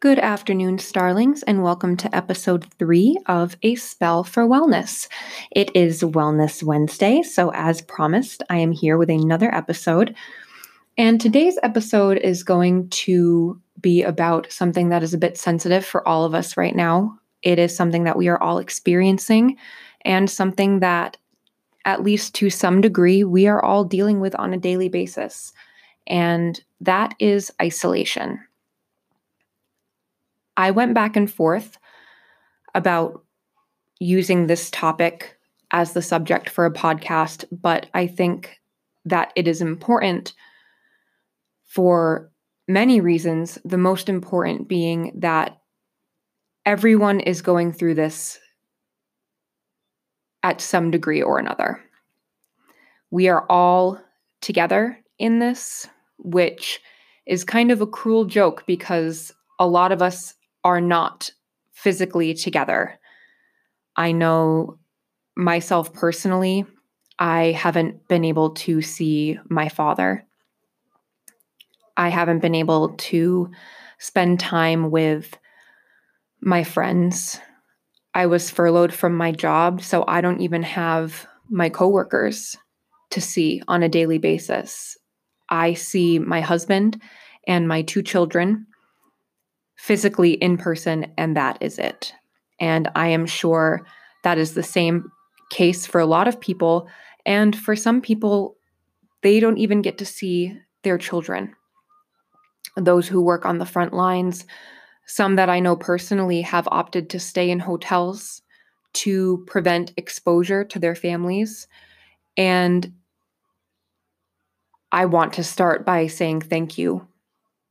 Good afternoon, Starlings, and welcome to episode three of A Spell for Wellness. It is Wellness Wednesday, so as promised, I am here with another episode. And today's episode is going to be about something that is a bit sensitive for all of us right now. It is something that we are all experiencing and something that, at least to some degree, we are all dealing with on a daily basis. And that is isolation. I went back and forth about using this topic as the subject for a podcast, but I think that it is important for many reasons, the most important being that everyone is going through this at some degree or another. We are all together in this, which is kind of a cruel joke because a lot of us are not physically together. I know myself personally, I haven't been able to see my father. I haven't been able to spend time with my friends. I was furloughed from my job, so I don't even have my coworkers to see on a daily basis. I see my husband and my two children physically in person, and that is it. And I am sure that is the same case for a lot of people. And for some people, they don't even get to see their children. Those who work on the front lines, some that I know personally have opted to stay in hotels to prevent exposure to their families. And I want to start by saying thank you.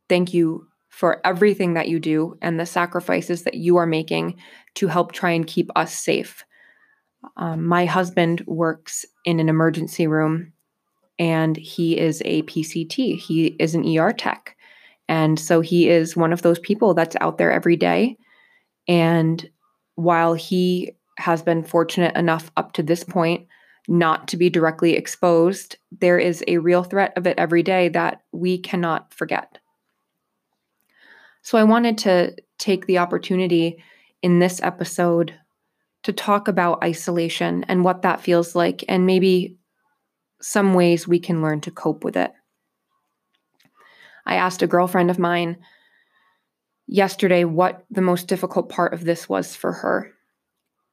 Thank you for everything that you do and the sacrifices that you are making to help try and keep us safe. Um, my husband works in an emergency room and he is a PCT, he is an ER tech. And so he is one of those people that's out there every day. And while he has been fortunate enough up to this point not to be directly exposed, there is a real threat of it every day that we cannot forget. So I wanted to take the opportunity in this episode to talk about isolation and what that feels like, and maybe some ways we can learn to cope with it. I asked a girlfriend of mine yesterday what the most difficult part of this was for her.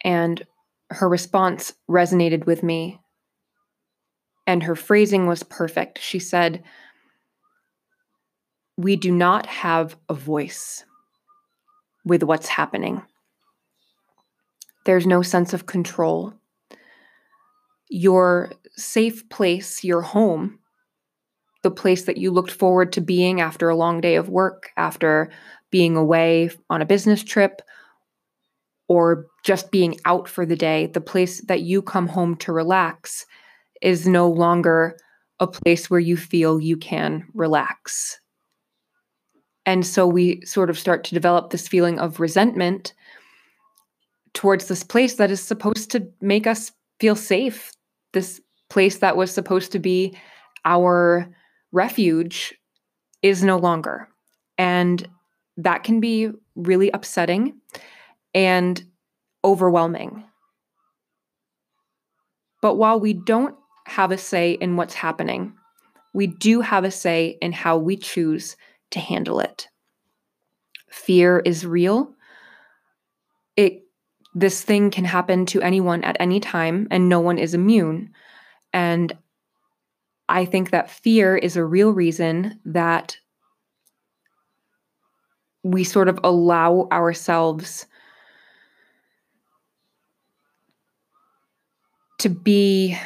And her response resonated with me. And her phrasing was perfect. She said, we do not have a voice with what's happening. There's no sense of control. Your safe place, your home, the place that you looked forward to being after a long day of work, after being away on a business trip, or just being out for the day, the place that you come home to relax is no longer a place where you feel you can relax and so we sort of start to develop this feeling of resentment towards this place that is supposed to make us feel safe, this place that was supposed to be our refuge is no longer. And that can be really upsetting and overwhelming. But while we don't have a say in what's happening, we do have a say in how we choose to handle it. Fear is real. It this thing can happen to anyone at any time and no one is immune. And I think that fear is a real reason that we sort of allow ourselves to be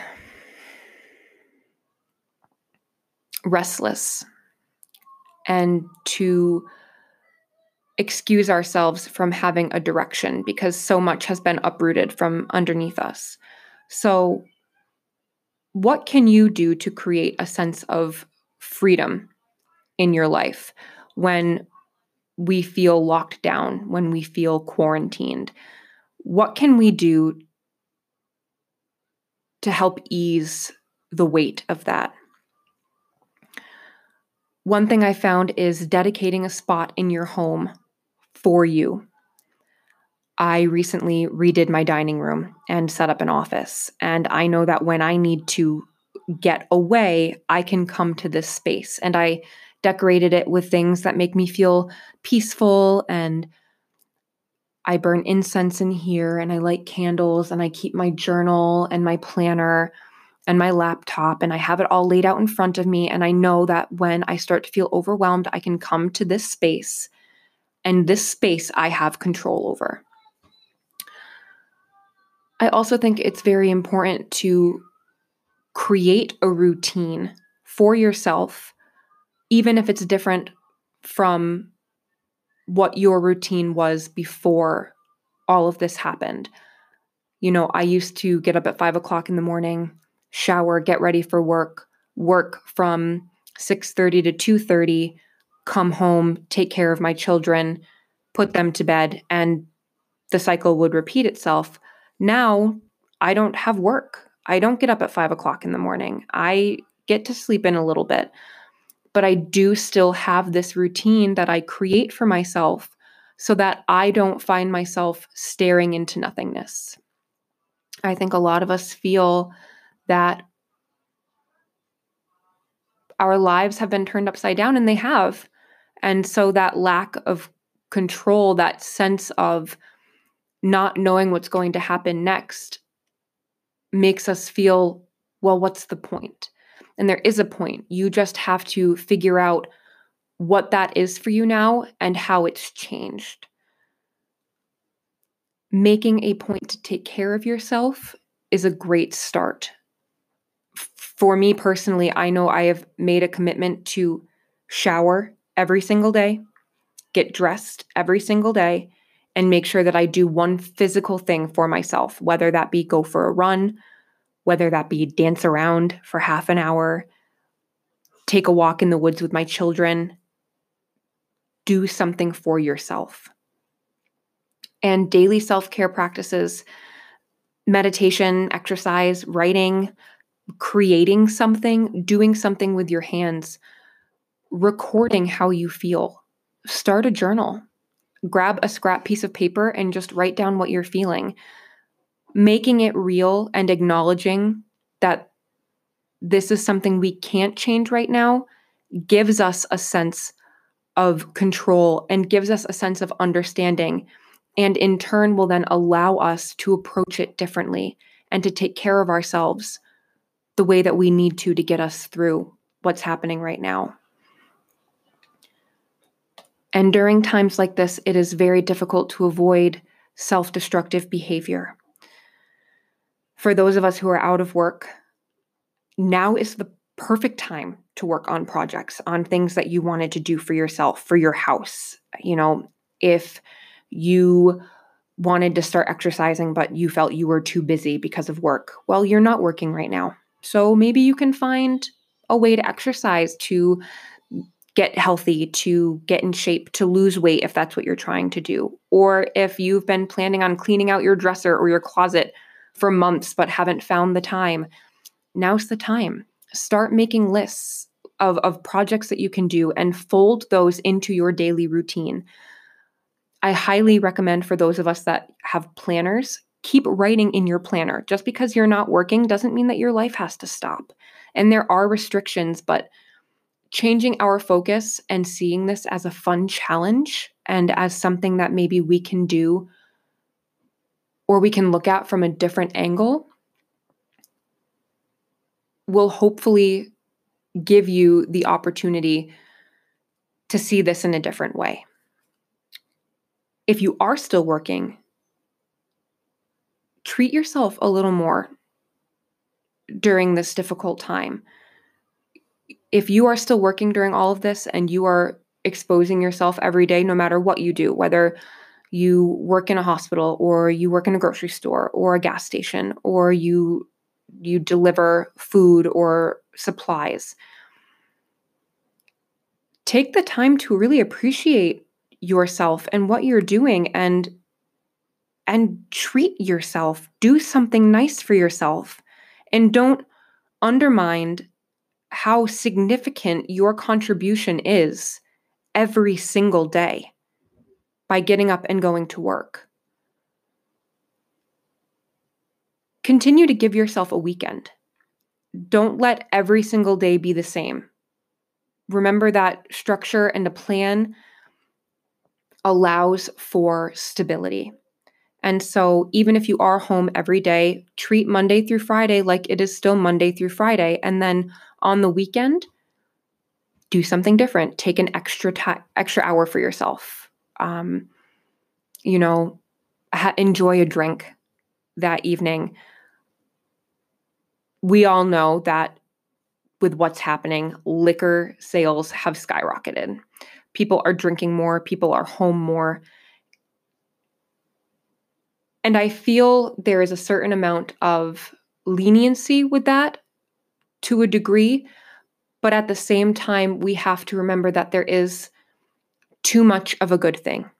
restless and to excuse ourselves from having a direction because so much has been uprooted from underneath us. So, what can you do to create a sense of freedom in your life when we feel locked down, when we feel quarantined? What can we do to help ease the weight of that? One thing I found is dedicating a spot in your home for you. I recently redid my dining room and set up an office. And I know that when I need to get away, I can come to this space. And I decorated it with things that make me feel peaceful. And I burn incense in here and I light candles and I keep my journal and my planner and my laptop and I have it all laid out in front of me. And I know that when I start to feel overwhelmed, I can come to this space. And this space I have control over. I also think it's very important to create a routine for yourself, even if it's different from what your routine was before all of this happened. You know, I used to get up at five o'clock in the morning, shower, get ready for work, work from 6:30 to 2:30, come home, take care of my children, put them to bed, and the cycle would repeat itself. Now I don't have work. I don't get up at five o'clock in the morning. I get to sleep in a little bit, but I do still have this routine that I create for myself so that I don't find myself staring into nothingness. I think a lot of us feel that our lives have been turned upside down, and they have. And so that lack of control, that sense of not knowing what's going to happen next makes us feel, well, what's the point? And there is a point. You just have to figure out what that is for you now and how it's changed. Making a point to take care of yourself is a great start. For me personally, I know I have made a commitment to shower every single day, get dressed every single day, and make sure that I do one physical thing for myself, whether that be go for a run, whether that be dance around for half an hour, take a walk in the woods with my children, do something for yourself. And daily self care practices, meditation, exercise, writing, creating something, doing something with your hands, recording how you feel. Start a journal grab a scrap piece of paper and just write down what you're feeling. Making it real and acknowledging that this is something we can't change right now gives us a sense of control and gives us a sense of understanding. And in turn, will then allow us to approach it differently and to take care of ourselves the way that we need to to get us through what's happening right now. And during times like this, it is very difficult to avoid self destructive behavior. For those of us who are out of work, now is the perfect time to work on projects, on things that you wanted to do for yourself, for your house. You know, if you wanted to start exercising, but you felt you were too busy because of work, well, you're not working right now. So maybe you can find a way to exercise to get healthy, to get in shape, to lose weight if that's what you're trying to do. Or if you've been planning on cleaning out your dresser or your closet for months but haven't found the time, now's the time. Start making lists of, of projects that you can do and fold those into your daily routine. I highly recommend for those of us that have planners, keep writing in your planner. Just because you're not working doesn't mean that your life has to stop. And there are restrictions, but changing our focus and seeing this as a fun challenge and as something that maybe we can do or we can look at from a different angle will hopefully give you the opportunity to see this in a different way. If you are still working, treat yourself a little more during this difficult time. If you are still working during all of this and you are exposing yourself every day, no matter what you do, whether you work in a hospital or you work in a grocery store or a gas station or you you deliver food or supplies take the time to really appreciate yourself and what you're doing and and treat yourself do something nice for yourself and don't undermine how significant your contribution is every single day. by getting up and going to work. Continue to give yourself a weekend. Don't let every single day be the same. Remember that structure and a plan allows for stability. And so, even if you are home every day, treat Monday through Friday like it is still Monday through Friday. And then on the weekend, do something different. Take an extra time, extra hour for yourself. Um, you know, ha- enjoy a drink that evening. We all know that with what's happening, liquor sales have skyrocketed. People are drinking more, people are home more. And I feel there is a certain amount of leniency with that to a degree. But at the same time, we have to remember that there is too much of a good thing.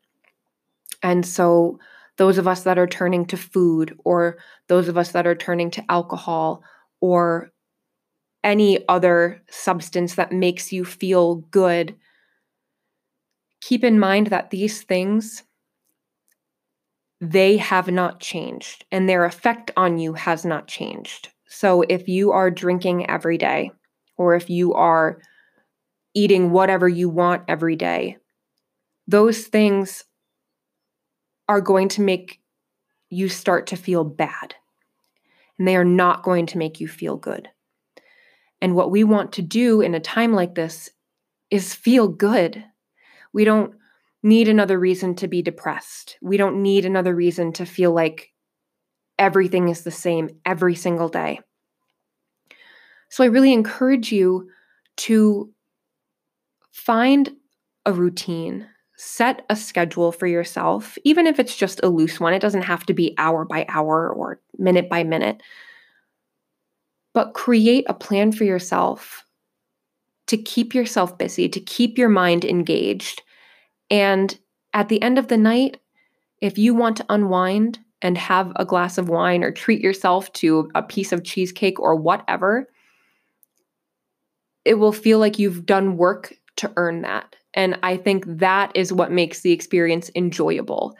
And so, those of us that are turning to food, or those of us that are turning to alcohol, or any other substance that makes you feel good, keep in mind that these things they have not changed and their effect on you has not changed. So if you are drinking every day or if you are eating whatever you want every day, those things are going to make you start to feel bad. And they are not going to make you feel good. And what we want to do in a time like this is feel good. We don't need another reason to be depressed. We don't need another reason to feel like everything is the same every single day. So I really encourage you to find a routine, set a schedule for yourself, even if it's just a loose one. It doesn't have to be hour by hour or minute by minute but create a plan for yourself to keep yourself busy, to keep your mind engaged. And at the end of the night, if you want to unwind and have a glass of wine or treat yourself to a piece of cheesecake or whatever, it will feel like you've done work to earn that. And I think that is what makes the experience enjoyable.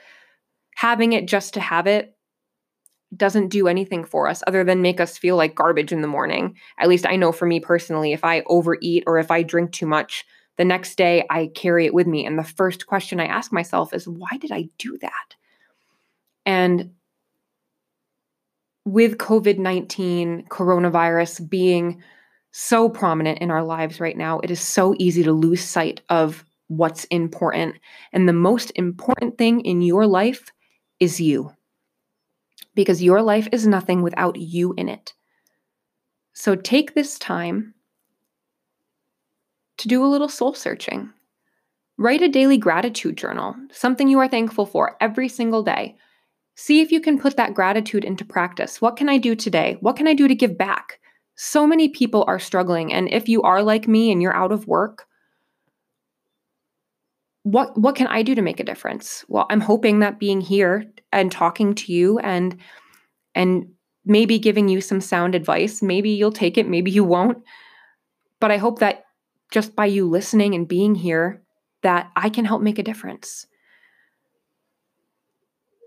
Having it just to have it doesn't do anything for us other than make us feel like garbage in the morning. At least I know for me personally, if I overeat or if I drink too much, the next day I carry it with me. And the first question I ask myself is, why did I do that? And with COVID 19, coronavirus being so prominent in our lives right now, it is so easy to lose sight of what's important. And the most important thing in your life is you because your life is nothing without you in it. So take this time to do a little soul searching. Write a daily gratitude journal, something you are thankful for every single day. See if you can put that gratitude into practice. What can I do today? What can I do to give back? So many people are struggling. And if you are like me and you're out of work, what what can I do to make a difference? Well, I'm hoping that being here and talking to you and and maybe giving you some sound advice, maybe you'll take it, maybe you won't. But I hope that just by you listening and being here that I can help make a difference.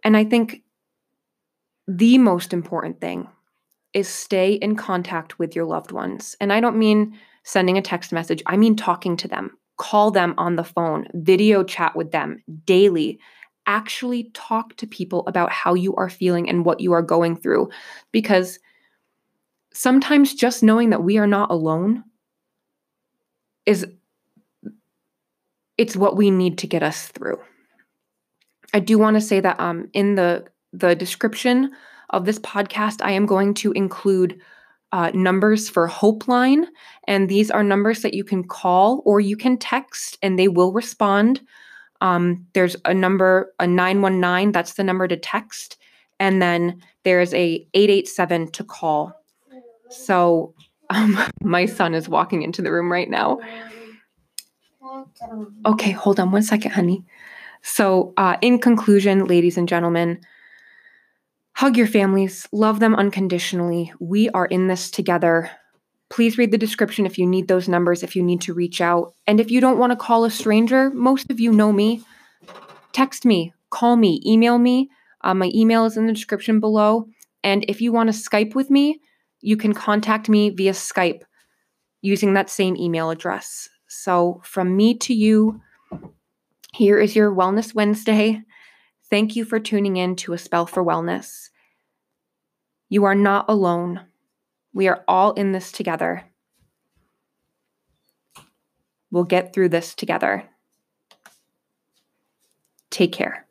And I think the most important thing is stay in contact with your loved ones. And I don't mean sending a text message, I mean talking to them, call them on the phone, video chat with them daily. Actually, talk to people about how you are feeling and what you are going through. Because sometimes just knowing that we are not alone is it's what we need to get us through. I do want to say that um, in the the description of this podcast, I am going to include uh, numbers for Hopeline. And these are numbers that you can call or you can text and they will respond. Um, there's a number, a 919, that's the number to text. And then there's a 887 to call. So um, my son is walking into the room right now. Okay, hold on one second, honey. So, uh, in conclusion, ladies and gentlemen, Hug your families, love them unconditionally. We are in this together. Please read the description if you need those numbers, if you need to reach out. And if you don't want to call a stranger, most of you know me. text me, call me, email me. Uh, my email is in the description below. And if you want to Skype with me, you can contact me via Skype using that same email address. So, from me to you, here is your Wellness Wednesday. Thank you for tuning in to A Spell for Wellness. You are not alone. We are all in this together. We'll get through this together. Take care.